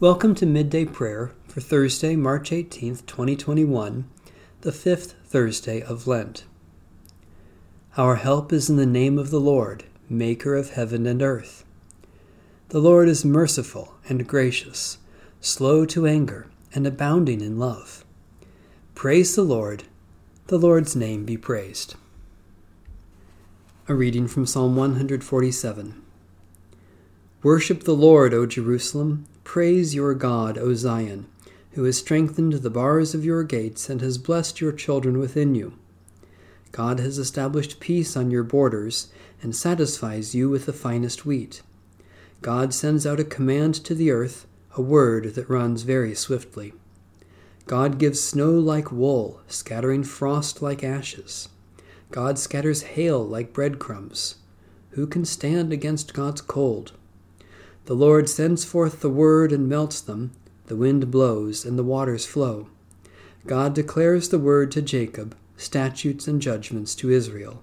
Welcome to Midday Prayer for Thursday, March 18th, 2021, the fifth Thursday of Lent. Our help is in the name of the Lord, Maker of heaven and earth. The Lord is merciful and gracious, slow to anger, and abounding in love. Praise the Lord. The Lord's name be praised. A reading from Psalm 147. Worship the Lord, O Jerusalem. Praise your God, O Zion, who has strengthened the bars of your gates and has blessed your children within you. God has established peace on your borders and satisfies you with the finest wheat. God sends out a command to the earth, a word that runs very swiftly. God gives snow like wool, scattering frost like ashes. God scatters hail like breadcrumbs. Who can stand against God's cold? The Lord sends forth the word and melts them. The wind blows and the waters flow. God declares the word to Jacob, statutes and judgments to Israel.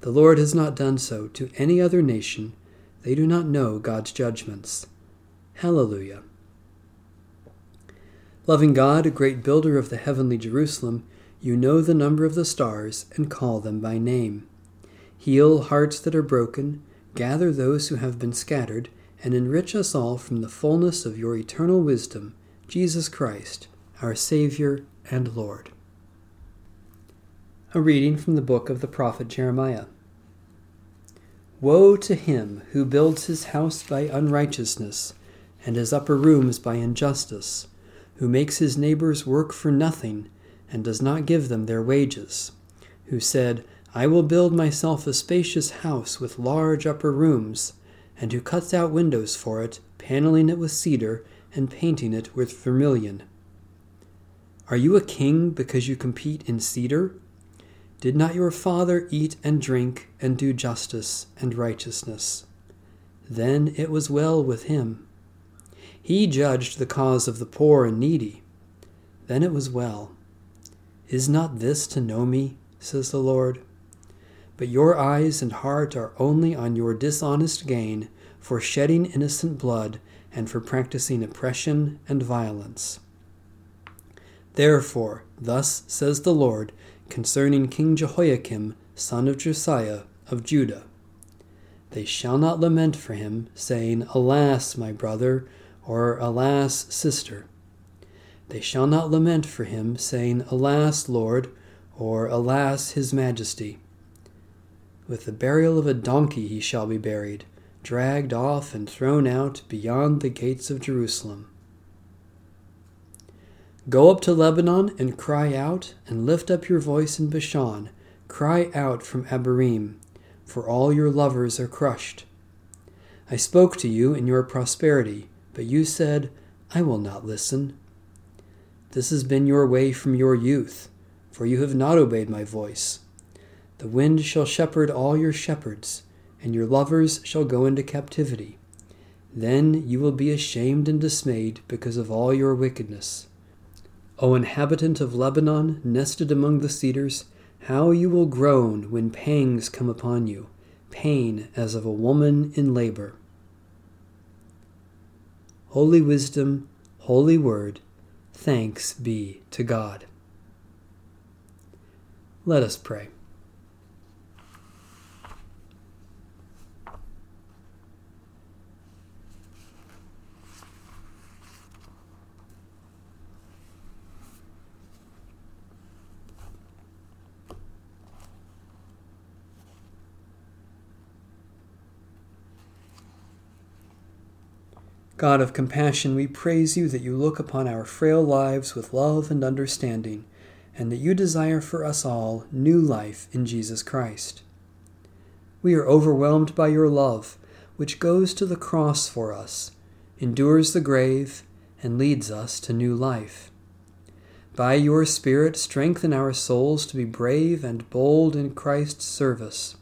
The Lord has not done so to any other nation. They do not know God's judgments. Hallelujah. Loving God, a great builder of the heavenly Jerusalem, you know the number of the stars and call them by name. Heal hearts that are broken, gather those who have been scattered, and enrich us all from the fullness of your eternal wisdom, Jesus Christ, our Savior and Lord. A reading from the book of the prophet Jeremiah. Woe to him who builds his house by unrighteousness, and his upper rooms by injustice, who makes his neighbors work for nothing, and does not give them their wages, who said, I will build myself a spacious house with large upper rooms and who cuts out windows for it, paneling it with cedar, and painting it with vermilion. Are you a king because you compete in cedar? Did not your father eat and drink and do justice and righteousness? Then it was well with him. He judged the cause of the poor and needy. Then it was well. Is not this to know me, says the Lord? But your eyes and heart are only on your dishonest gain, for shedding innocent blood, and for practicing oppression and violence. Therefore, thus says the Lord concerning King Jehoiakim, son of Josiah, of Judah They shall not lament for him, saying, Alas, my brother, or Alas, sister. They shall not lament for him, saying, Alas, Lord, or Alas, his majesty. With the burial of a donkey he shall be buried, dragged off and thrown out beyond the gates of Jerusalem. Go up to Lebanon and cry out, and lift up your voice in Bashan. Cry out from Abarim, for all your lovers are crushed. I spoke to you in your prosperity, but you said, I will not listen. This has been your way from your youth, for you have not obeyed my voice. The wind shall shepherd all your shepherds, and your lovers shall go into captivity. Then you will be ashamed and dismayed because of all your wickedness. O inhabitant of Lebanon, nested among the cedars, how you will groan when pangs come upon you, pain as of a woman in labor. Holy Wisdom, Holy Word, thanks be to God. Let us pray. God of compassion, we praise you that you look upon our frail lives with love and understanding, and that you desire for us all new life in Jesus Christ. We are overwhelmed by your love, which goes to the cross for us, endures the grave, and leads us to new life. By your Spirit, strengthen our souls to be brave and bold in Christ's service.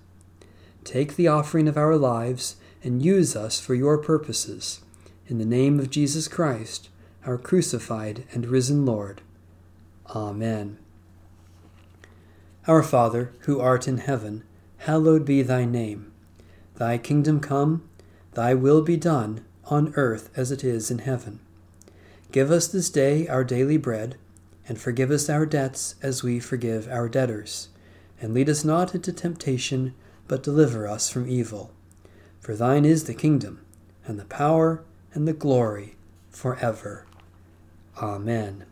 Take the offering of our lives and use us for your purposes in the name of Jesus Christ, our crucified and risen Lord. Amen. Our Father, who art in heaven, hallowed be thy name. Thy kingdom come, thy will be done, on earth as it is in heaven. Give us this day our daily bread, and forgive us our debts as we forgive our debtors. And lead us not into temptation, but deliver us from evil. For thine is the kingdom, and the power, and the glory, forever. Amen.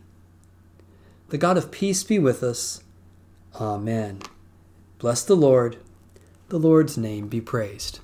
The God of peace be with us. Amen. Bless the Lord. The Lord's name be praised.